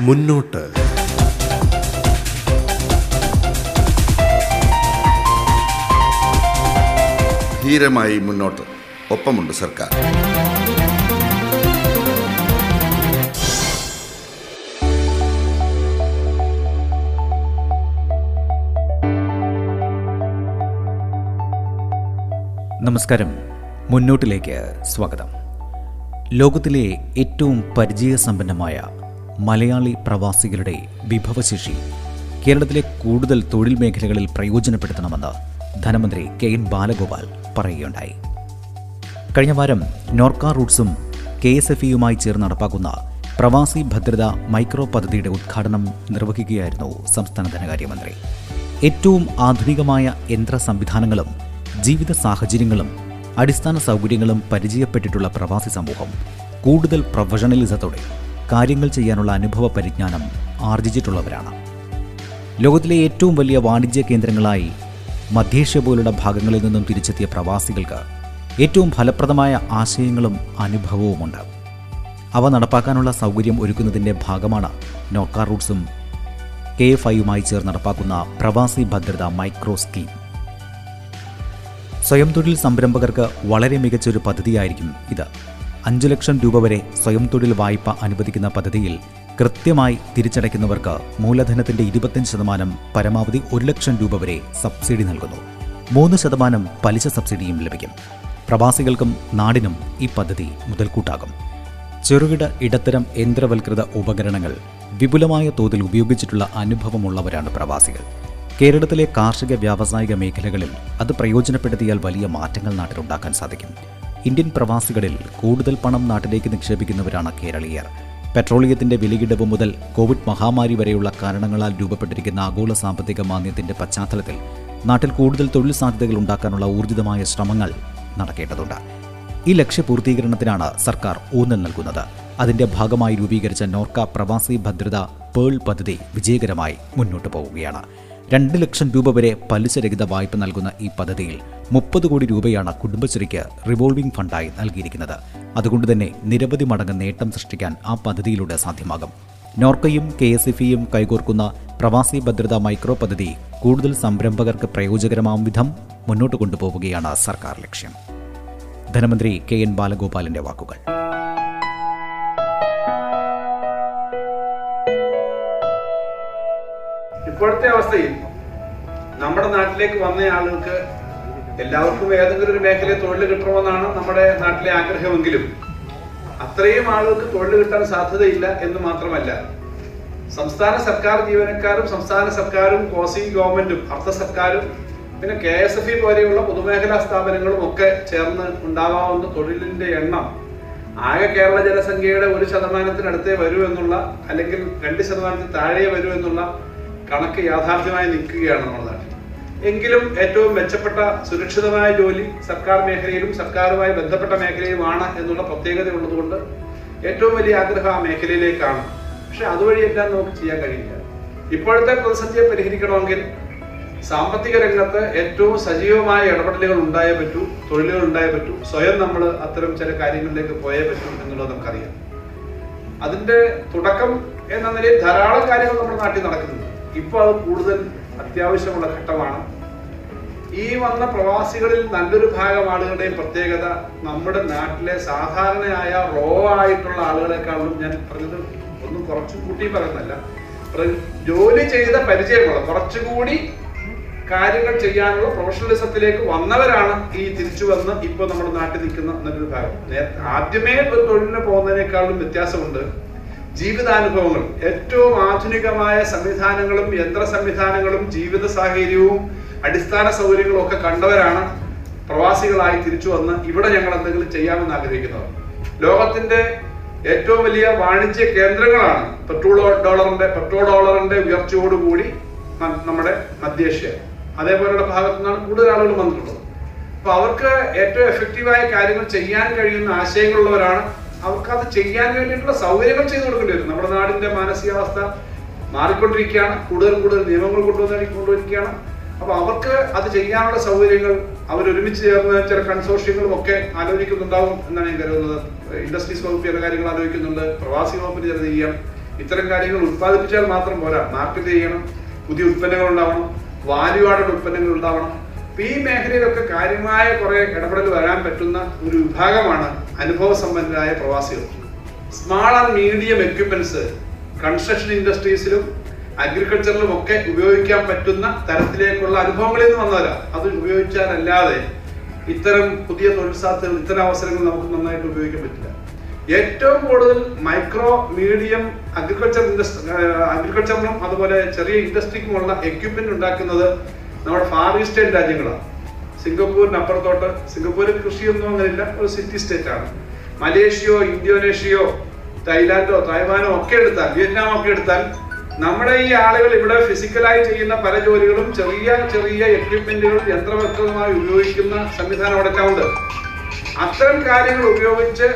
മുന്നോട്ട്. ധീരമായി മുന്നോട്ട്. ഒപ്പമുണ്ട് സർക്കാർ. നമസ്കാരം. മുന്നോട്ടിലേക്ക് സ്വാഗതം. ലോകത്തിലെ ഏറ്റവും പരിചയസമ്പന്നമായ മലയാളി പ്രവാസികളുടെ വിഭവശേഷി കേരളത്തിലെ കൂടുതൽ തൊഴിൽ മേഖലകളിൽ പ്രയോജനപ്പെടുത്തണമെന്ന് ധനമന്ത്രി കെ എൻ ബാലഗോപാൽ പറയുകയുണ്ടായി. കഴിഞ്ഞ വാരം നോർക്ക റൂട്ട്സും കെ എസ് എഫ് ഇയുമായി ചേർന്ന് നടപ്പാക്കുന്ന പ്രവാസി ഭദ്രത മൈക്രോ പദ്ധതിയുടെ ഉദ്ഘാടനം നിർവഹിക്കുകയായിരുന്നു സംസ്ഥാന ധനകാര്യമന്ത്രി. ഏറ്റവും ആധുനികമായ യന്ത്ര സംവിധാനങ്ങളും ജീവിത സാഹചര്യങ്ങളും അടിസ്ഥാന സൗകര്യങ്ങളും പരിചയപ്പെട്ടിട്ടുള്ള പ്രവാസി സമൂഹം കൂടുതൽ പ്രൊഫഷണലിസത്തോടെ കാര്യങ്ങൾ ചെയ്യാനുള്ള അനുഭവ പരിജ്ഞാനം ആർജിച്ചിട്ടുള്ളവരാണ്. ലോകത്തിലെ ഏറ്റവും വലിയ വാണിജ്യ കേന്ദ്രങ്ങളായി മധ്യേഷ്യ പോലുള്ള ഭാഗങ്ങളിൽ നിന്നും തിരിച്ചെത്തിയ പ്രവാസികൾക്ക് ഏറ്റവും ഫലപ്രദമായ ആശയങ്ങളും അനുഭവവുമുണ്ട്. അവ നടപ്പാക്കാനുള്ള സൗകര്യം ഒരുക്കുന്നതിന്റെ ഭാഗമാണ് നോക്ക റൂട്ട്സും കെ എഫ് ഐയുമായി ചേർന്ന് നടപ്പാക്കുന്ന പ്രവാസി ഭദ്രത മൈക്രോ സ്കീം. സ്വയം തൊഴിൽ സംരംഭകർക്ക് വളരെ മികച്ചൊരു പദ്ധതിയായിരിക്കും ഇത്. അഞ്ചു ലക്ഷം രൂപ വരെ സ്വയം തൊഴിൽ വായ്പ അനുവദിക്കുന്ന പദ്ധതിയിൽ കൃത്യമായി തിരിച്ചടയ്ക്കുന്നവർക്ക് മൂലധനത്തിന്റെ ഇരുപത്തിയഞ്ച് ശതമാനം പരമാവധി ഒരു ലക്ഷം രൂപ വരെ സബ്സിഡി നൽകുന്നു. മൂന്ന് ശതമാനം പലിശ സബ്സിഡിയും ലഭിക്കും. പ്രവാസികൾക്കും നാടിനും ഈ പദ്ധതി മുതൽക്കൂട്ടാകും. ചെറുകിട ഇടത്തരം യന്ത്രവൽകൃത ഉപകരണങ്ങൾ വിപുലമായ തോതിൽ ഉപയോഗിച്ചിട്ടുള്ള അനുഭവമുള്ളവരാണ് പ്രവാസികൾ. കേരളത്തിലെ കാർഷിക വ്യാവസായിക മേഖലകളിൽ അത് പ്രയോജനപ്പെടുത്തിയാൽ വലിയ മാറ്റങ്ങൾ നാട്ടിലുണ്ടാക്കാൻ സാധിക്കും. ഇന്ത്യൻ പ്രവാസികളിൽ കൂടുതൽ പണം നാട്ടിലേക്ക് നിക്ഷേപിക്കുന്നവരാണ് കേരളീയർ. പെട്രോളിയത്തിന്റെ വിലയിടിവ് മുതൽ കോവിഡ് മഹാമാരി വരെയുള്ള കാരണങ്ങളാൽ രൂപപ്പെട്ടിരിക്കുന്ന ആഗോള സാമ്പത്തിക മാന്ദ്യത്തിന്റെ പശ്ചാത്തലത്തിൽ നാട്ടിൽ കൂടുതൽ തൊഴിൽ സാധ്യതകൾ ഉണ്ടാക്കാനുള്ള ഊർജിതമായ ശ്രമങ്ങൾ നടക്കേണ്ടതുണ്ട്. ഈ ലക്ഷ്യപൂർത്തീകരണത്തിനാണ് സർക്കാർ ഊന്നൽ നൽകുന്നത്. അതിന്റെ ഭാഗമായി രൂപീകരിച്ച നോർക്ക പ്രവാസി ഭദ്രത പേൾ പദ്ധതി വിജയകരമായി മുന്നോട്ടു പോവുകയാണ്. രണ്ട് ലക്ഷം രൂപ വരെ പലിശരഹിത വായ്പ നൽകുന്ന ഈ പദ്ധതിയിൽ മുപ്പത് കോടി രൂപയാണ് കുടുംബശ്രീക്ക് റിവോൾവിംഗ് ഫണ്ടായി നൽകിയിരിക്കുന്നത്. അതുകൊണ്ട് തന്നെ നിരവധി മടങ്ങ് നേട്ടം സൃഷ്ടിക്കാൻ ആ പദ്ധതിയിലൂടെ സാധ്യമാകും. നോർക്കയും കെ എസ് എഫ് ഇയും കൈകോർക്കുന്ന പ്രവാസി ഭദ്രതാ മൈക്രോ പദ്ധതി കൂടുതൽ സംരംഭകർക്ക് പ്രയോജകരമാവും വിധം മുന്നോട്ട് കൊണ്ടുപോവുകയാണ് സർക്കാർ ലക്ഷ്യം. ധനമന്ത്രി കെ എൻ ബാലഗോപാലിന്റെ വാക്കുകൾ. ഇപ്പോഴത്തെ അവസ്ഥയിൽ നമ്മുടെ നാട്ടിലേക്ക് വന്ന ആളുകൾക്ക് എല്ലാവർക്കും ഏതെങ്കിലും ഒരു മേഖലയിൽ തൊഴിൽ കിട്ടണമെന്നാണ് നമ്മുടെ നാട്ടിലെ ആഗ്രഹമെങ്കിലും അത്രയും ആളുകൾക്ക് തൊഴിൽ കിട്ടാൻ സാധ്യതയില്ല എന്ന് മാത്രമല്ല സംസ്ഥാന സർക്കാർ ജീവനക്കാരും സംസ്ഥാന സർക്കാരും കോസി ഗവൺമെന്റും അർദ്ധ സർക്കാരും പിന്നെ കെ എസ് എഫ് ഇ പോലെയുള്ള പൊതുമേഖലാ സ്ഥാപനങ്ങളും ഒക്കെ ചേർന്ന് ഉണ്ടാവാവുന്ന തൊഴിലിന്റെ എണ്ണം ആകെ കേരള ജനസംഖ്യയുടെ ഒരു ശതമാനത്തിനടുത്തേ വരൂ എന്നുള്ള അല്ലെങ്കിൽ രണ്ട് ശതമാനത്തിൽ താഴെ വരൂ എന്നുള്ള കണക്ക് യാഥാർത്ഥ്യമായി നിൽക്കുകയാണ് നമ്മുടെ നാട്ടിൽ. എങ്കിലും ഏറ്റവും മെച്ചപ്പെട്ട സുരക്ഷിതമായ ജോലി സർക്കാർ മേഖലയിലും സർക്കാരുമായി ബന്ധപ്പെട്ട മേഖലയിലുമാണ് എന്നുള്ള പ്രത്യേകത ഉള്ളതുകൊണ്ട് ഏറ്റവും വലിയ ആഗ്രഹം ആ മേഖലയിലേക്കാണ്. പക്ഷെ അതുവഴി എല്ലാം നമുക്ക് ചെയ്യാൻ കഴിയില്ല. ഇപ്പോഴത്തെ പ്രതിസന്ധിയെ പരിഹരിക്കണമെങ്കിൽ സാമ്പത്തിക രംഗത്ത് ഏറ്റവും സജീവമായ ഇടപെടലുകൾ ഉണ്ടായേ പറ്റൂ തൊഴിലുകൾ ഉണ്ടായേ പറ്റൂ സ്വയം നമ്മൾ അത്തരം ചില കാര്യങ്ങളിലേക്ക് പോയേ പറ്റൂ എന്നുള്ളത് നമുക്കറിയാം. അതിന്റെ തുടക്കം എന്ന നിലയിൽ ധാരാളം കാര്യങ്ങൾ നമ്മുടെ നാട്ടിൽ നടക്കുന്നുണ്ട്. ഇപ്പൊ അത് കൂടുതൽ അത്യാവശ്യമുള്ള ഘട്ടമാണ്. ഈ വന്ന പ്രവാസികളിൽ നല്ലൊരു ഭാഗം ആളുകളുടെയും പ്രത്യേകത നമ്മുടെ നാട്ടിലെ സാധാരണയായ റോ ആയിട്ടുള്ള ആളുകളെക്കാളും ഞാൻ പറഞ്ഞത് ഒന്നും കുറച്ചു കൂട്ടി പറയുന്നല്ല ജോലി ചെയ്ത പരിചയമുള്ള കുറച്ചുകൂടി കാര്യങ്ങൾ ചെയ്യാനുള്ള പ്രൊഫഷണലിസത്തിലേക്ക് വന്നവരാണ് ഈ തിരിച്ചു വന്ന് ഇപ്പൊ നമ്മുടെ നാട്ടിൽ നിൽക്കുന്ന നല്ലൊരു ഭാഗം. ആദ്യമേ ഒരു തൊഴിലിന് പോകുന്നതിനേക്കാളും വ്യത്യാസമുണ്ട്. ജീവിതാനുഭവങ്ങൾ. ഏറ്റവും ആധുനികമായ സംവിധാനങ്ങളും യന്ത്ര സംവിധാനങ്ങളും ജീവിത സാഹചര്യവും അടിസ്ഥാന സൗകര്യങ്ങളും ഒക്കെ കണ്ടവരാണ് പ്രവാസികളായി തിരിച്ചു വന്ന് ഇവിടെ ഞങ്ങൾ എന്തെങ്കിലും ചെയ്യാമെന്ന് ആഗ്രഹിക്കുന്നവർ. ലോകത്തിന്റെ ഏറ്റവും വലിയ വാണിജ്യ കേന്ദ്രങ്ങളാണ് പെട്രോൾ ഡോളറിന്റെ പെട്രോൾ ഡോളറിന്റെ ഉയർച്ചയോടുകൂടി നമ്മുടെ മധ്യേഷ്യ. അതേപോലെയുള്ള ഭാഗത്തു നിന്നാണ് കൂടുതൽ ആളുകൾ വന്നിട്ടുള്ളത്. അപ്പൊ അവർക്ക് ഏറ്റവും എഫക്റ്റീവായ കാര്യങ്ങൾ ചെയ്യാൻ കഴിയുന്ന ആശയങ്ങളുള്ളവരാണ് അവർക്ക് അത് ചെയ്യാൻ വേണ്ടിയിട്ടുള്ള സൗകര്യങ്ങൾ ചെയ്തു കൊടുക്കേണ്ടി വരും. നമ്മുടെ നാടിന്റെ മാനസികാവസ്ഥ മാറിക്കൊണ്ടിരിക്കുകയാണ്. കൂടുതൽ കൂടുതൽ നിയമങ്ങൾ കൊണ്ടുവന്ന് കൊണ്ടുവരികയാണ്. അപ്പൊ അവർക്ക് അത് ചെയ്യാനുള്ള സൗകര്യങ്ങൾ അവർ ഒരുമിച്ച് ചേർന്ന് ചില കൺസോർഷ്യങ്ങളും ഒക്കെ ആലോചിക്കുന്നുണ്ടാവും എന്നാണ് ഞാൻ കരുതുന്നത്. ഇൻഡസ്ട്രീസ് വകുപ്പ് ചില കാര്യങ്ങൾ ആലോചിക്കുന്നുണ്ട്. പ്രവാസി വകുപ്പിന് ചിലത് ചെയ്യാം. ഇത്തരം കാര്യങ്ങൾ ഉത്പാദിപ്പിച്ചാൽ മാത്രം പോരാ. മാർക്കറ്റ് ചെയ്യണം. പുതിയ ഉൽപ്പന്നങ്ങൾ ഉണ്ടാവണം. വാല്യൂ ആഡഡ് ഉൽപ്പന്നങ്ങൾ ഉണ്ടാവണം. ഈ മേഖലയിലൊക്കെ കാര്യമായ കുറെ ഇടപെടൽ വരാൻ പറ്റുന്ന ഒരു വിഭാഗമാണ് അനുഭവ സമ്പന്നരായ പ്രവാസികൾ small and medium equipments construction ഇൻഡസ്ട്രീസിലും അഗ്രികൾച്ചറിലും ഒക്കെ ഉപയോഗിക്കാൻ പറ്റുന്ന തരത്തിലേക്കുള്ള അനുഭവങ്ങളിൽ നിന്ന് വന്നവരാണ് അത് ഉപയോഗിച്ചാലല്ലാതെ ഇത്തരം പുതിയ തൊഴിൽ സാധ്യതകൾ ഇത്തരം അവസരങ്ങൾ നമുക്ക് നന്നായിട്ട് ഉപയോഗിക്കാൻ പറ്റില്ല. ഏറ്റവും കൂടുതൽ മൈക്രോ മീഡിയം അഗ്രികൾച്ചർ ഇൻഡസ്ട്രി അഗ്രികൾച്ചറിനും അതുപോലെ ചെറിയ ഇൻഡസ്ട്രിക്കുമുള്ള എക്യുപ്മെന്റ് ഉണ്ടാക്കുന്നത് നമ്മുടെ ഫാർ ഈസ്റ്റേൺ രാജ്യങ്ങളാണ്. സിംഗപ്പൂരിന് അപ്പുറത്തോട്ട് സിംഗപ്പൂരിൽ കൃഷിയൊന്നും അങ്ങനെയില്ല ഒരു സിറ്റി സ്റ്റേറ്റ് ആണ്. മലേഷ്യയോ ഇന്തോനേഷ്യയോ തായ്ലാൻഡോ തായ്വാനോ ഒക്കെ എടുത്താൽ വിയറ്റ്നാം ഒക്കെ എടുത്താൽ നമ്മുടെ ഈ ആളുകൾ ഇവിടെ ഫിസിക്കലായി ചെയ്യുന്ന പല ജോലികളും ചെറിയ ചെറിയ എക്യുപ്മെന്റുകൾ യന്ത്രവൽകൃതമായി ഉപയോഗിക്കുന്ന സംവിധാനം അടക്കം ഉണ്ട്. അത്തരം കാര്യങ്ങൾ ഉപയോഗിച്ച്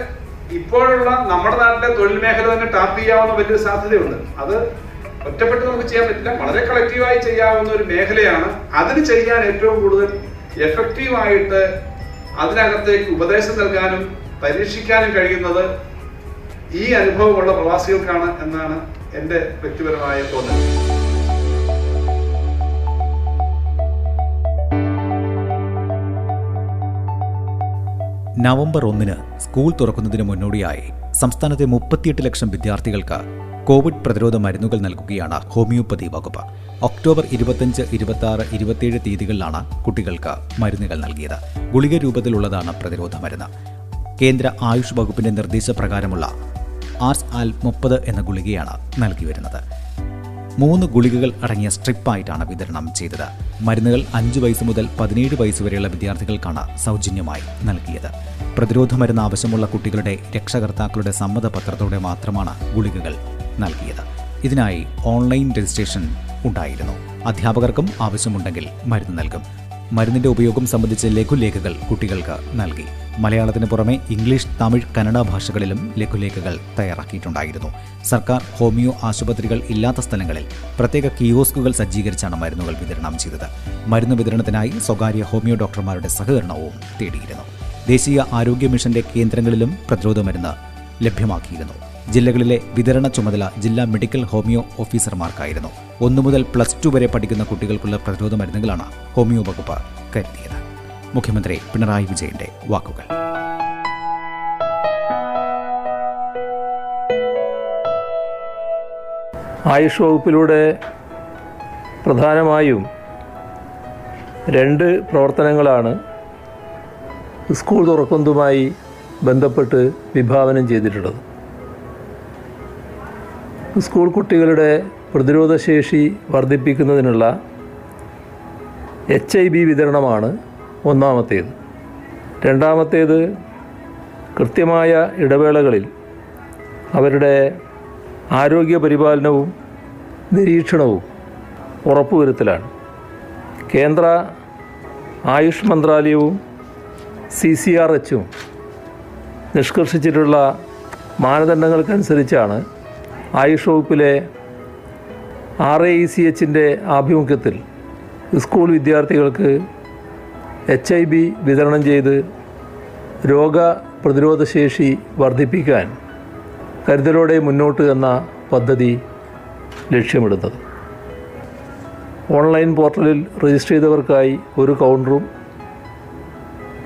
ഇപ്പോഴുള്ള നമ്മുടെ നാട്ടിലെ തൊഴിൽ മേഖല തന്നെ ടാപ്പ് ചെയ്യാവുന്ന വലിയൊരു സാധ്യതയുണ്ട്. അത് ഒറ്റപ്പെട്ട് നമുക്ക് ചെയ്യാൻ പറ്റില്ല. വളരെ കളക്റ്റീവായി ചെയ്യാവുന്ന ഒരു മേഖലയാണ്. അതിന് ചെയ്യാൻ ഏറ്റവും കൂടുതൽ എഫക്റ്റീവായിട്ട് അതിനകത്തേക്ക് ഉപദേശം നൽകാനും പരീക്ഷിക്കാനും കഴിയുന്നത് ഈ അനുഭവമുള്ള പ്രവാസികൾക്കാണ് എന്നാണ് എന്റെ വ്യക്തിപരമായ തോന്നൽ. നവംബർ ഒന്നിന് സ്കൂൾ തുറക്കുന്നതിന് മുന്നോടിയായി സംസ്ഥാനത്തെ മുപ്പത്തിയെട്ട് ലക്ഷം വിദ്യാർത്ഥികൾക്ക് കോവിഡ് പ്രതിരോധ മരുന്നുകൾ നൽകുകയാണ് ഹോമിയോപ്പതി വകുപ്പ്. ഒക്ടോബർ ഇരുപത്തഞ്ച് ഇരുപത്തി ആറ് ഇരുപത്തിയേഴ് തീയതികളിലാണ് കുട്ടികൾക്ക് മരുന്നുകൾ നൽകിയത്. ഗുളിക രൂപത്തിലുള്ളതാണ് പ്രതിരോധ മരുന്ന്. കേന്ദ്ര ആയുഷ് വകുപ്പിന്റെ നിർദ്ദേശപ്രകാരമുള്ള ആർസ് ആൽ മുപ്പത് എന്ന ഗുളികയാണ് നൽകി വരുന്നത്. മൂന്ന് ഗുളികകൾ അടങ്ങിയ സ്ട്രിപ്പായിട്ടാണ് വിതരണം ചെയ്തത്. മരുന്നുകൾ അഞ്ച് വയസ്സ് മുതൽ പതിനേഴ് വയസ്സ് വരെയുള്ള വിദ്യാർത്ഥികൾക്കാണ് സൗജന്യമായി നൽകിയത്. പ്രതിരോധ മരുന്ന് ആവശ്യമുള്ള കുട്ടികളുടെ രക്ഷകർത്താക്കളുടെ സമ്മതപത്രത്തോടെ മാത്രമാണ് ഗുളികകൾ നൽകിയത്. ഇതിനായി ഓൺലൈൻ രജിസ്ട്രേഷൻ ഉണ്ടായിരുന്നു. അധ്യാപകർക്കും ആവശ്യമുണ്ടെങ്കിൽ മരുന്ന് നൽകും. മരുന്നിന്റെ ഉപയോഗം സംബന്ധിച്ച ലഘുലേഖകൾ കുട്ടികൾക്ക് നൽകി. മലയാളത്തിന് പുറമെ ഇംഗ്ലീഷ് തമിഴ് കന്നഡ ഭാഷകളിലും ലഘുലേഖകൾ തയ്യാറാക്കിയിട്ടുണ്ടായിരുന്നു. സർക്കാർ ഹോമിയോ ആശുപത്രികൾ ഇല്ലാത്ത സ്ഥലങ്ങളിൽ പ്രത്യേക കിയോസ്കുകൾ സജ്ജീകരിച്ചാണ് മരുന്നുകൾ വിതരണം ചെയ്തത്. മരുന്ന് വിതരണത്തിനായി സ്വകാര്യ ഹോമിയോ ഡോക്ടർമാരുടെ സഹകരണവും തേടിയിരുന്നു. ദേശീയ ആരോഗ്യ മിഷന്റെ കേന്ദ്രങ്ങളിലും പ്രതിരോധ മരുന്ന് ലഭ്യമാക്കിയിരുന്നു. ജില്ലകളിലെ വിതരണ ചുമതല ജില്ലാ മെഡിക്കൽ ഹോമിയോ ഓഫീസർമാർക്കായിരുന്നു. ഒന്നു മുതൽ പ്ലസ് ടു വരെ പഠിക്കുന്ന കുട്ടികൾക്കുള്ള പ്രതിരോധ മരുന്നുകളാണ് ഹോമിയോ വകുപ്പ് കരുതിയത്. മുഖ്യമന്ത്രി പിണറായി വിജയന്റെ വാക്കുകൾ. ആയുഷ് വകുപ്പിലൂടെ പ്രധാനമായും രണ്ട് പ്രവർത്തനങ്ങളാണ് സ്കൂൾ തുറക്കുന്നതുമായി ബന്ധപ്പെട്ട് വിഭാവനം ചെയ്തിട്ടുള്ളത്. സ്കൂൾ കുട്ടികളുടെ പ്രതിരോധശേഷി വർദ്ധിപ്പിക്കുന്നതിനുള്ള എച്ച് ഐ ബി വിതരണമാണ് ഒന്നാമത്തേത്. രണ്ടാമത്തേത് കൃത്യമായ ഇടവേളകളിൽ അവരുടെ ആരോഗ്യ പരിപാലനവും നിരീക്ഷണവും ഉറപ്പുവരുത്തലാണ്. കേന്ദ്ര ആയുഷ് മന്ത്രാലയവും സി സി ആർ എച്ചും നിഷ്കർഷിച്ചിട്ടുള്ള മാനദണ്ഡങ്ങൾക്കനുസരിച്ചാണ് ആയുഷ് വകുപ്പിലെ ആർ എ ഇ സി എച്ചിന്റെ ആഭിമുഖ്യത്തിൽ സ്കൂൾ വിദ്യാർത്ഥികൾക്ക് എച്ച് ഐ ബി വിതരണം ചെയ്ത് രോഗ പ്രതിരോധശേഷി വർദ്ധിപ്പിക്കാൻ കരുതലോടെ മുന്നോട്ട് എന്ന പദ്ധതി ലക്ഷ്യമിടുന്നത്. ഓൺലൈൻ പോർട്ടലിൽ രജിസ്റ്റർ ചെയ്തവർക്കായി ഒരു കൗണ്ടറും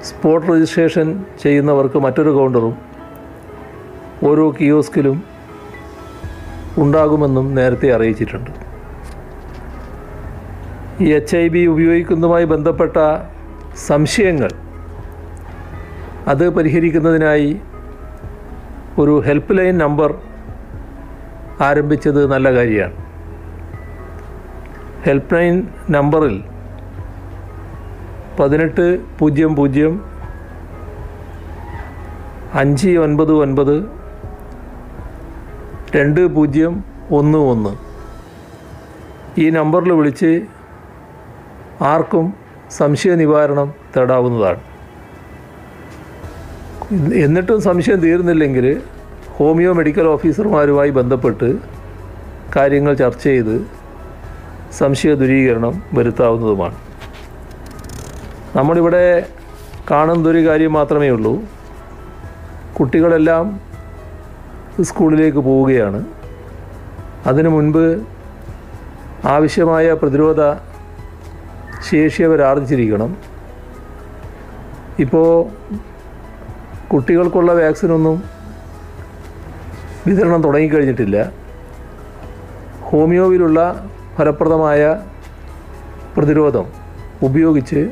സ്പോട്ട് രജിസ്ട്രേഷൻ ചെയ്യുന്നവർക്ക് മറ്റൊരു കൗണ്ടറും ഓരോ കിയോസ്കിലും ഉണ്ടാകുമെന്നും നേരത്തെ അറിയിച്ചിട്ടുണ്ട്. ഈ എച്ച് ഐ ബി ഉപയോഗിക്കുന്നതുമായി ബന്ധപ്പെട്ട സംശയങ്ങൾ അത് പരിഹരിക്കുന്നതിനായി ഒരു ഹെൽപ്പ് ലൈൻ നമ്പർ ആരംഭിച്ചത് നല്ല കാര്യമാണ്. ഹെൽപ്പ് ലൈൻ നമ്പറിൽ പതിനെട്ട് പൂജ്യം പൂജ്യം അഞ്ച് ഒൻപത് ഒൻപത് രണ്ട് പൂജ്യം ഒന്ന് ഒന്ന്. ഈ നമ്പറിൽ വിളിച്ച് ആർക്കും സംശയ നിവാരണം തേടാവുന്നതാണ്. എന്നിട്ടും സംശയം തീർന്നില്ലെങ്കിൽ ഹോമിയോ മെഡിക്കൽ ഓഫീസർമാരുമായി ബന്ധപ്പെട്ട് കാര്യങ്ങൾ ചർച്ച ചെയ്ത് സംശയ ദുരീകരണം വരുത്താവുന്നതുമാണ്. നമ്മളിവിടെ കാണുന്നതൊരു കാര്യം മാത്രമേ ഉള്ളൂ. കുട്ടികളെല്ലാം സ്കൂളിലേക്ക് പോവുകയാണ്. അതിനു മുൻപ് ആവശ്യമായ പ്രതിരോധ ശേഷി അവർ ആർജിച്ചിരിക്കണം ഇപ്പോൾ കുട്ടികൾക്കുള്ള വാക്സിനൊന്നും വിതരണം തുടങ്ങിക്കഴിഞ്ഞിട്ടില്ല. ഹോമിയോവിലുള്ള ഫലപ്രദമായ പ്രതിരോധം ഉപയോഗിച്ച്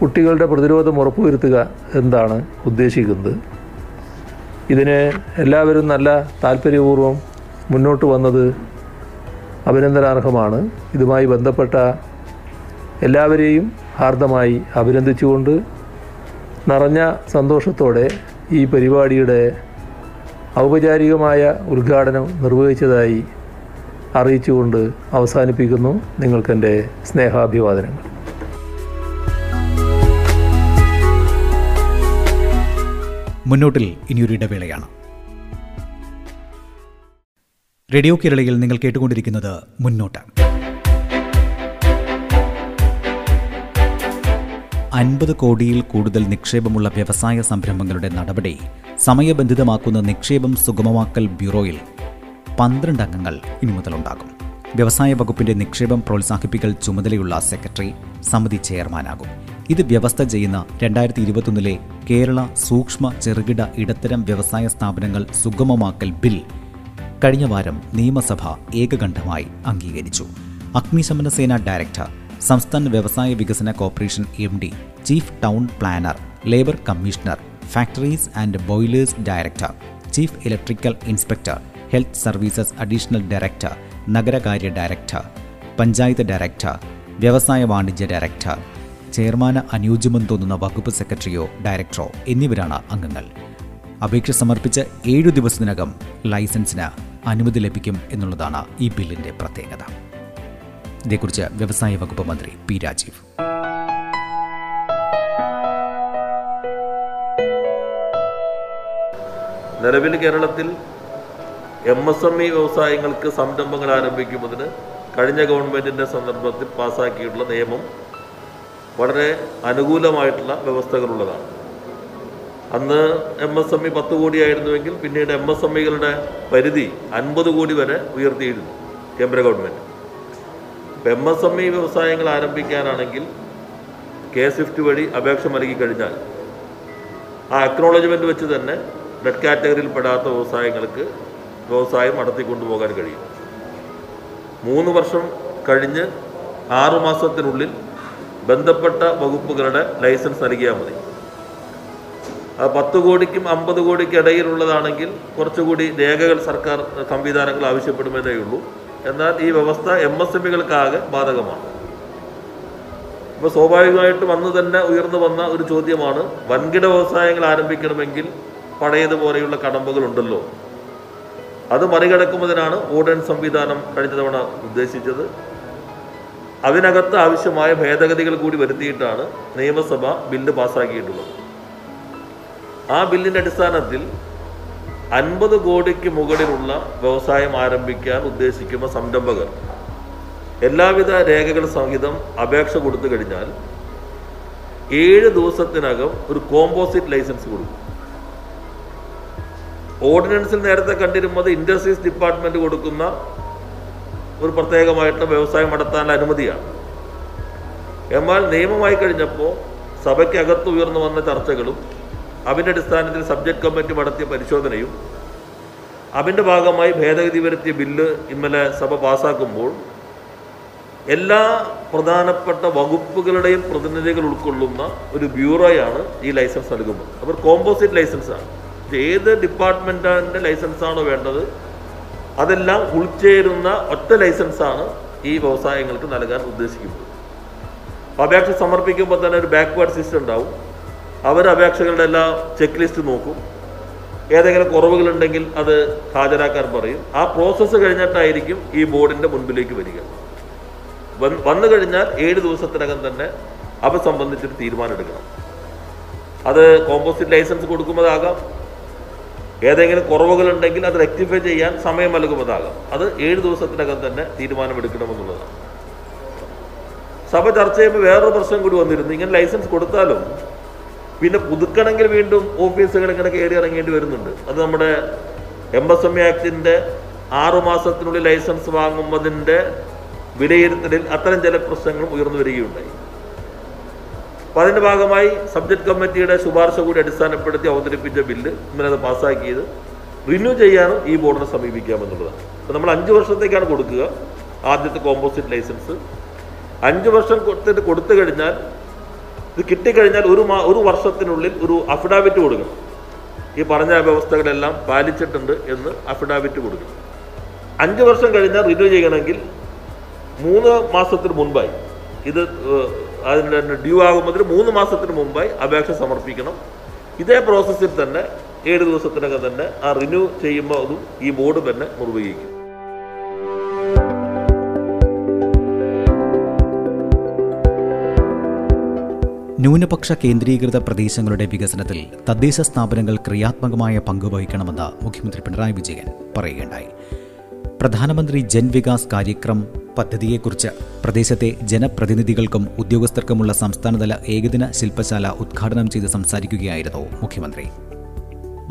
കുട്ടികളുടെ പ്രതിരോധം ഉറപ്പുവരുത്തുക എന്താണ് ഉദ്ദേശിക്കുന്നത്? ഇതിന് എല്ലാവരും നല്ല താല്പര്യപൂർവം മുന്നോട്ട് വന്നത് അഭിനന്ദനാർഹമാണ്. ഇതുമായി ബന്ധപ്പെട്ട എല്ലാവരെയും ഹാർദമായി അഭിനന്ദിച്ചുകൊണ്ട് നിറഞ്ഞ സന്തോഷത്തോടെ ഈ പരിപാടിയുടെ ഔപചാരികമായ ഉദ്ഘാടനം നിർവഹിച്ചതായി അറിയിച്ചുകൊണ്ട് അവസാനിപ്പിക്കുന്നു. നിങ്ങൾക്കെന്റെ സ്നേഹാഭിവാദനങ്ങൾ. മുന്നോട്ടിൽ ഇനിയൊരു ഇടവേളയാണ്. റേഡിയോ കേരളയിൽ നിങ്ങൾ കേട്ടുകൊണ്ടിരിക്കുന്നത് മുന്നോട്ട്. അൻപത് കോടിയിൽ കൂടുതൽ നിക്ഷേപമുള്ള വ്യവസായ സംരംഭങ്ങളുടെ നടപടി സമയബന്ധിതമാക്കുന്ന നിക്ഷേപം സുഗമമാക്കൽ ബ്യൂറോയിൽ പന്ത്രണ്ട് അംഗങ്ങൾ ഇനി മുതലുണ്ടാകും. വ്യവസായ വകുപ്പിന്റെ നിക്ഷേപം പ്രോത്സാഹിപ്പിക്കൽ ചുമതലയുള്ള സെക്രട്ടറി സമിതി ചെയർമാനാകും. ഇത് വ്യവസ്ഥ ചെയ്യുന്ന രണ്ടായിരത്തി ഇരുപത്തൊന്നിലെ കേരള സൂക്ഷ്മ ചെറുകിട ഇടത്തരം വ്യവസായ സ്ഥാപനങ്ങൾ സുഗമമാക്കൽ ബിൽ കഴിഞ്ഞ വാരം നിയമസഭ ഏകകണ്ഠമായി അംഗീകരിച്ചു. അഗ്നിശമന സേന ഡയറക്ടർ സംസ്ഥാന വ്യവസായ വികസന corporation M D chief town planner labour commissioner factories and boilers director chief electrical inspector health services additional director നഗരകാര്യ ഡയറക്ടർ പഞ്ചായത്ത് ഡയറക്ടർ വ്യവസായ വാണിജ്യ ഡയറക്ടർ ചെയർമാന് അനുയോജ്യമെന്ന് തോന്നുന്ന വകുപ്പ് സെക്രട്ടറിയോ ഡയറക്ടറോ എന്നിവരാണ് അംഗങ്ങൾ. അപേക്ഷ സമർപ്പിച്ച് ഏഴു ദിവസത്തിനകം ലൈസൻസിന് അനുമതി ലഭിക്കും എന്നുള്ളതാണ് ഈ ബില്ലിന്റെ പ്രത്യേകത. ഇതേക്കുറിച്ച് വ്യവസായ വകുപ്പ് മന്ത്രി പി രാജീവ്. നിലവിൽ കേരളത്തിൽ എം എസ് എം ഇ വ്യവസായങ്ങൾക്ക് സംരംഭങ്ങൾ ആരംഭിക്കുന്നതിന് കഴിഞ്ഞ ഗവൺമെന്റിന്റെ സന്ദർഭത്തിൽ പാസ്സാക്കിയിട്ടുള്ള നിയമം വളരെ അനുകൂലമായിട്ടുള്ള വ്യവസ്ഥകളുള്ളതാണ്. അന്ന് എം എസ് എം ഇ പത്ത് കോടിയായിരുന്നുവെങ്കിൽ പിന്നീട് എം എസ് എം ഇകളുടെ പരിധി അൻപത് കോടി വരെ ഉയർത്തിയിരുന്നു കേന്ദ്ര government M S M E വ്യവസായങ്ങൾ ആരംഭിക്കാനാണെങ്കിൽ കെ സ്വിഫ്റ്റ് വഴി അപേക്ഷ നൽകി കഴിഞ്ഞാൽ ആ അക്നോളജ്മെന്റ് വെച്ച് തന്നെ റെഡ് കാറ്റഗറിയിൽ പെടാത്ത വ്യവസായങ്ങൾക്ക് വ്യവസായം നടത്തിക്കൊണ്ടുപോകാൻ കഴിയും. മൂന്ന് വർഷം കഴിഞ്ഞ് ആറുമാസത്തിനുള്ളിൽ ബന്ധപ്പെട്ട വകുപ്പുകളുടെ ലൈസൻസ് നൽകിയാൽ മതി. ആ പത്ത് കോടിക്കും അമ്പത് കോടിക്കും ഇടയിലുള്ളതാണെങ്കിൽ കുറച്ചുകൂടി രേഖകൾ സർക്കാർ സംവിധാനങ്ങൾ ആവശ്യപ്പെടുമെന്നേ ഉള്ളൂ. എന്നാൽ ഈ വ്യവസ്ഥ എം എസ് എം ഇകൾക്കാകെ ബാധകമാണ്. ഇപ്പോൾ സ്വാഭാവികമായിട്ടും അന്ന് തന്നെ ഉയർന്നു വന്ന ഒരു ചോദ്യമാണ് വൻകിട വ്യവസായങ്ങൾ ആരംഭിക്കണമെങ്കിൽ പഴയതുപോലെയുള്ള കടമ്പകൾ ഉണ്ടല്ലോ അത് മറികടക്കുന്നതിനാണ് ഓർഡൻ സംവിധാനം കഴിഞ്ഞ തവണ ഉദ്ദേശിച്ചത്. അതിനകത്ത് ആവശ്യമായ ഭേദഗതികൾ കൂടി വരുത്തിയിട്ടാണ് നിയമസഭ ബില്ല് പാസ്സാക്കിയിട്ടുള്ളത്. ആ ബില്ലിന്റെ അടിസ്ഥാനത്തിൽ അൻപത് കോടിക്ക് മുകളിലുള്ള വ്യവസായം ആരംഭിക്കാൻ ഉദ്ദേശിക്കുന്ന സംരംഭകർ എല്ലാവിധ രേഖകൾ സഹിതം അപേക്ഷ കൊടുത്തു കഴിഞ്ഞാൽ ഏഴ് ദിവസത്തിനകം ഒരു കോമ്പോസിറ്റ് ലൈസൻസ് കൊടുക്കും. ഓർഡിനൻസിൽ നേരത്തെ കണ്ടിരുന്നത് ഇൻഡസ്ട്രീസ് ഡിപ്പാർട്ട്മെന്റ് കൊടുക്കുന്ന ഒരു പ്രത്യേകമായിട്ടുള്ള വ്യവസായം നടത്താനുള്ള അനുമതിയാണ്. എന്നാൽ നിയമമായി കഴിഞ്ഞപ്പോൾ സഭയ്ക്കകത്ത് ഉയർന്നു വന്ന ചർച്ചകളും അതിന്റെ അടിസ്ഥാനത്തിൽ സബ്ജക്ട് കമ്മിറ്റി നടത്തിയ പരിശോധനയും അതിന്റെ ഭാഗമായി ഭേദഗതി വരുത്തിയ ബില്ല് ഇന്നലെ സഭ പാസാക്കുമ്പോൾ എല്ലാ പ്രധാനപ്പെട്ട വകുപ്പുകളുടെയും പ്രതിനിധികൾ ഉൾക്കൊള്ളുന്ന ഒരു ബ്യൂറോയാണ് ഈ ലൈസൻസ് നൽകുന്നത്. അവർ കോമ്പോസിറ്റ് ലൈസൻസാണ് ഏത് ഡിപ്പാർട്ട്മെന്റിന്റെ ലൈസൻസാണോ വേണ്ടത് അതെല്ലാം ഉൾച്ചേരുന്ന ഒറ്റ ലൈസൻസാണ് ഈ വ്യവസായങ്ങൾക്ക് നൽകാൻ ഉദ്ദേശിക്കുന്നത്. അപേക്ഷ സമർപ്പിക്കുമ്പോൾ തന്നെ ഒരു ബാക്ക്വേർഡ് സിസ്റ്റം ഉണ്ടാവും. അവർ അപേക്ഷകളുടെ എല്ലാ ചെക്ക് ലിസ്റ്റ് നോക്കും. ഏതെങ്കിലും കുറവുകളുണ്ടെങ്കിൽ അത് ഹാജരാക്കാൻ പറയും. ആ പ്രോസസ്സ് കഴിഞ്ഞിട്ടായിരിക്കും ഈ ബോർഡിന്റെ മുൻപിലേക്ക് വരിക. വന്നു കഴിഞ്ഞാൽ ഏഴ് ദിവസത്തിനകം തന്നെ അവ സംബന്ധിച്ചൊരു തീരുമാനം എടുക്കണം. അത് കോമ്പോസിറ്റ് ലൈസൻസ് കൊടുക്കുന്നതാകാം ഏതെങ്കിലും കുറവുകളുണ്ടെങ്കിൽ അത് റെക്ടിഫൈ ചെയ്യാൻ സമയം നൽകുന്നതാകാം അത് ഏഴ് ദിവസത്തിനകം തന്നെ തീരുമാനമെടുക്കണമെന്നുള്ളതാണ്. സഭ ചർച്ച ചെയ്യുമ്പോൾ വേറൊരു പ്രശ്നം കൂടി വന്നിരുന്നു. ഇങ്ങനെ ലൈസൻസ് കൊടുത്താലും പിന്നെ പുതുക്കണമെങ്കിൽ വീണ്ടും ഓഫീസുകൾ ഇങ്ങനെ കയറി ഇറങ്ങേണ്ടി വരുന്നുണ്ട്. അത് നമ്മുടെ എം എസ് എം ആക്ടിന്റെ ആറുമാസത്തിനുള്ളിൽ ലൈസൻസ് വാങ്ങുന്നതിന്റെ വിലയിരുത്തലിൽ അത്തരം ചില പ്രശ്നങ്ങളും ഉയർന്നു വരികയുണ്ടായി. അപ്പോൾ അതിന്റെ ഭാഗമായി സബ്ജക്ട് കമ്മിറ്റിയുടെ ശുപാർശ കൂടി അടിസ്ഥാനപ്പെടുത്തി അവതരിപ്പിച്ച ബില്ല് ഇന്നലെ പാസ്സാക്കിയത്. റിന്യൂ ചെയ്യാനും ഈ ബോർഡിനെ സമീപിക്കാമെന്നുള്ളതാണ്. അപ്പോൾ നമ്മൾ അഞ്ച് വർഷത്തേക്കാണ് കൊടുക്കുക ആദ്യത്തെ കോമ്പോസിറ്റ് ലൈസൻസ് അഞ്ച് വർഷം കൊടുത്തിട്ട് കൊടുത്തു കഴിഞ്ഞാൽ ഇത് കിട്ടിക്കഴിഞ്ഞാൽ ഒരു മാ ഒരു വർഷത്തിനുള്ളിൽ ഒരു അഫിഡാവിറ്റ് കൊടുക്കണം. ഈ പറഞ്ഞ വ്യവസ്ഥകളെല്ലാം പാലിച്ചിട്ടുണ്ട് എന്ന് അഫിഡാവിറ്റ് കൊടുക്കണം. അഞ്ച് വർഷം കഴിഞ്ഞാൽ റിന്യൂ ചെയ്യണമെങ്കിൽ മൂന്ന് മാസത്തിന് മുൻപായി ഇത് തന്നെ ഡ്യൂ ആകുമ്പോൾ മൂന്ന് മാസത്തിന് മുമ്പായി അപേക്ഷ സമർപ്പിക്കണം. ഇതേ പ്രോസസ്സിൽ തന്നെ ഏഴ് ദിവസത്തിനകം തന്നെ ആ റിന്യൂ ചെയ്യുമ്പോൾ അതും ഈ ബോർഡ് തന്നെ നിർവഹിക്കും. ന്യൂനപക്ഷ കേന്ദ്രീകൃത പ്രദേശങ്ങളുടെ വികസനത്തിൽ തദ്ദേശ സ്ഥാപനങ്ങൾ ക്രിയാത്മകമായ പങ്ക് വഹിക്കണമെന്ന് മുഖ്യമന്ത്രി പിണറായി വിജയൻ പറയുകയുണ്ടായി. പ്രധാനമന്ത്രി ജൻ വികാസ് കാര്യക്രം പദ്ധതിയെക്കുറിച്ച് പ്രദേശത്തെ ജനപ്രതിനിധികൾക്കും ഉദ്യോഗസ്ഥർക്കുമുള്ള സംസ്ഥാനതല ഏകദിന ശില്പശാല ഉദ്ഘാടനം ചെയ്ത് സംസാരിക്കുകയായിരുന്നു മുഖ്യമന്ത്രി.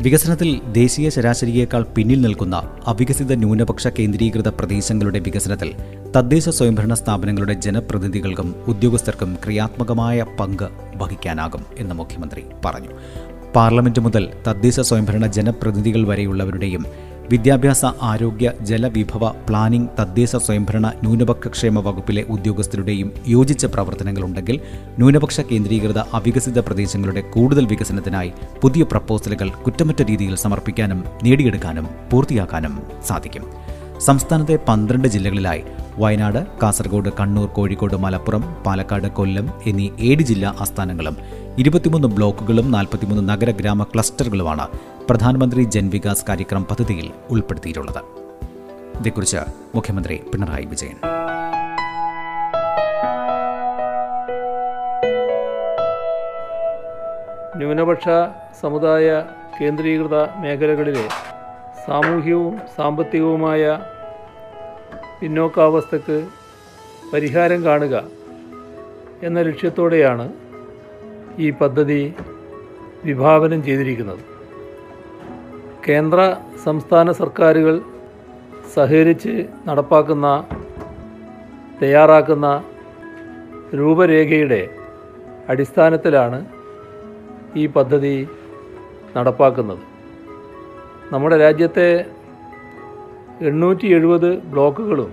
വികസനത്തിൽ ദേശീയ ശരാശരിയേക്കാൾ പിന്നിൽ നിൽക്കുന്ന അവികസിത ന്യൂനപക്ഷ കേന്ദ്രീകൃത പ്രദേശങ്ങളുടെ വികസനത്തിൽ തദ്ദേശ സ്വയംഭരണ സ്ഥാപനങ്ങളുടെ ജനപ്രതിനിധികൾക്കും ഉദ്യോഗസ്ഥർക്കും ക്രിയാത്മകമായ പങ്ക് വഹിക്കാനാകും എന്ന് മുഖ്യമന്ത്രി പറഞ്ഞു. പാർലമെന്റ് മുതൽ തദ്ദേശ സ്വയംഭരണ ജനപ്രതിനിധികൾ വരെയുള്ളവരുടെയും വിദ്യാഭ്യാസ ആരോഗ്യ ജലവിഭവ പ്ലാനിംഗ് തദ്ദേശ സ്വയംഭരണ ന്യൂനപക്ഷ ക്ഷേമ വകുപ്പിലെ ഉദ്യോഗസ്ഥരുടെയും യോജിച്ച പ്രവർത്തനങ്ങളുണ്ടെങ്കിൽ ന്യൂനപക്ഷ കേന്ദ്രീകൃത അവികസിത പ്രദേശങ്ങളുടെ കൂടുതൽ വികസനത്തിനായി പുതിയ പ്രപ്പോസലുകൾ കുറ്റമറ്റ രീതിയിൽ സമർപ്പിക്കാനും നേടിയെടുക്കാനും പൂർത്തിയാക്കാനും സാധിക്കും. സംസ്ഥാനത്തെ പന്ത്രണ്ട് ജില്ലകളിലായി വയനാട് കാസർഗോഡ് കണ്ണൂർ കോഴിക്കോട് മലപ്പുറം പാലക്കാട് കൊല്ലം എന്നീ ഏഴ് ജില്ലാ ആസ്ഥാനങ്ങളും ഇരുപത്തിമൂന്ന് ബ്ലോക്കുകളും നാൽപ്പത്തിമൂന്ന് നഗര ഗ്രാമ ക്ലസ്റ്ററുകളുമാണ് പ്രധാനമന്ത്രി ജൻവികാസ് കാര്യക്രം പദ്ധതിയിൽ ഉൾപ്പെടുത്തിയിട്ടുള്ളത്. ഇതേക്കുറിച്ച് മുഖ്യമന്ത്രി പിണറായി വിജയൻ. ന്യൂനപക്ഷ സമുദായ കേന്ദ്രീകൃത മേഖലകളിലെ സാമൂഹ്യവും സാമ്പത്തികവുമായ പിന്നോക്കാവസ്ഥക്ക് പരിഹാരം കാണുക എന്ന ലക്ഷ്യത്തോടെയാണ് ഈ പദ്ധതി വിഭാവനം ചെയ്തിരിക്കുന്നത്. കേന്ദ്ര സംസ്ഥാന സർക്കാരുകൾ സഹകരിച്ച് നടപ്പാക്കുന്ന തയ്യാറാക്കുന്ന രൂപരേഖയുടെ അടിസ്ഥാനത്തിലാണ് ഈ പദ്ധതി നടപ്പാക്കുന്നത്. നമ്മുടെ രാജ്യത്തെ എണ്ണൂറ്റി എഴുപത് ബ്ലോക്കുകളും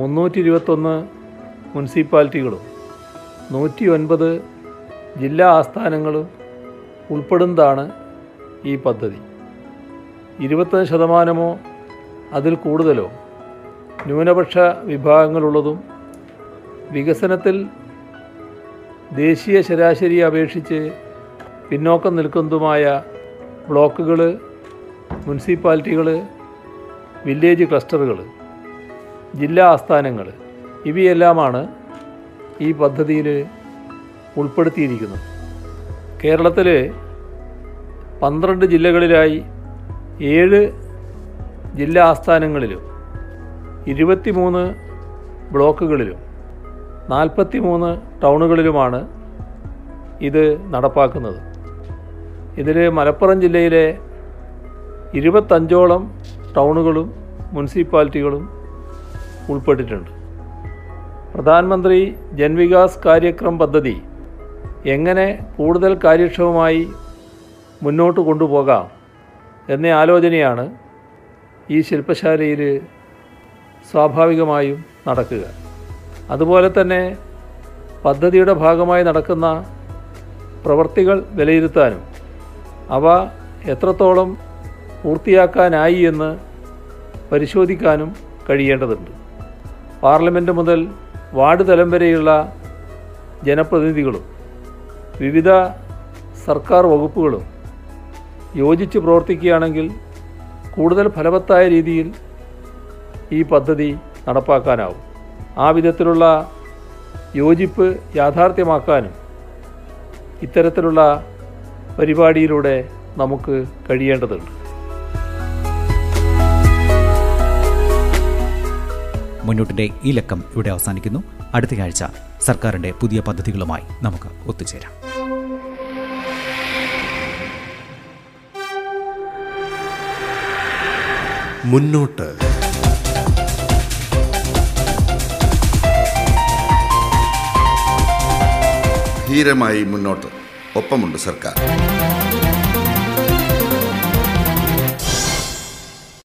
മുന്നൂറ്റി ഇരുപത്തൊന്ന് മുനിസിപ്പാലിറ്റികളും നൂറ്റി ഒൻപത് ജില്ലാ ആസ്ഥാനങ്ങളും ഉൾപ്പെടുന്നതാണ് ഈ പദ്ധതി. ഇരുപത്തൊന്ന് ശതമാനമോ അതിൽ കൂടുതലോ ന്യൂനപക്ഷ വിഭാഗങ്ങളുള്ളതും വികസനത്തിൽ ദേശീയ ശരാശരി അപേക്ഷിച്ച് പിന്നോക്കം നിൽക്കുന്നതുമായ ബ്ലോക്കുകൾ മുനിസിപ്പാലിറ്റികൾ വില്ലേജ് ക്ലസ്റ്ററുകൾ ജില്ലാ ആസ്ഥാനങ്ങൾ ഇവയെല്ലാമാണ് ഈ പദ്ധതിയിൽ ഉൾപ്പെടുത്തിയിരിക്കുന്നത്. കേരളത്തിൽ പന്ത്രണ്ട് ജില്ലകളിലായി ഏഴ് ജില്ലാ ആസ്ഥാനങ്ങളിലും ഇരുപത്തിമൂന്ന് ബ്ലോക്കുകളിലും നാൽപ്പത്തി മൂന്ന് ടൗണുകളിലുമാണ് ഇത് നടപ്പാക്കുന്നത്. ഇതിൽ മലപ്പുറം ജില്ലയിലെ ഇരുപത്തഞ്ചോളം ടൗണുകളും മുനിസിപ്പാലിറ്റികളും ഉൾപ്പെട്ടിട്ടുണ്ട്. പ്രധാനമന്ത്രി ജൻവികാസ് കാര്യക്രം പദ്ധതി എങ്ങനെ കൂടുതൽ കാര്യക്ഷമമായി മുന്നോട്ട് കൊണ്ടുപോകാം? എന്ന ആലോചനയാണ് ഈ ശില്പശാലയിൽ സ്വാഭാവികമായും നടക്കുക. അതുപോലെ തന്നെ പദ്ധതിയുടെ ഭാഗമായി നടക്കുന്ന പ്രവർത്തികൾ വിലയിരുത്താനും അവ എത്രത്തോളം പൂർത്തിയാക്കാനായി എന്ന് പരിശോധിക്കാനും കഴിയേണ്ടതുണ്ട്. പാർലമെന്റ് മുതൽ വാർഡ് തലം വരെയുള്ള ജനപ്രതിനിധികളും വിവിധ സർക്കാർ വകുപ്പുകളും യോജിച്ച് പ്രവർത്തിക്കുകയാണെങ്കിൽ കൂടുതൽ ഫലവത്തായ രീതിയിൽ ഈ പദ്ധതി നടപ്പാക്കാനാവും. ആ വിധത്തിലുള്ള യോജിപ്പ് യാഥാർത്ഥ്യമാക്കാനും ഇത്തരത്തിലുള്ള പരിപാടിയിലൂടെ നമുക്ക് കഴിയേണ്ടതുണ്ട്. മുന്നോട്ടിന്റെ ഈ ലക്കം ഇവിടെ അവസാനിക്കുന്നു. അടുത്തയാഴ്ച സർക്കാരിന്റെ പുതിയ പദ്ധതികളുമായി നമുക്ക് ഒത്തുചേരാം. മുന്നോട്ട്. ധീരമായി മുന്നോട്ട്. ഒപ്പമുണ്ട് സർക്കാർ.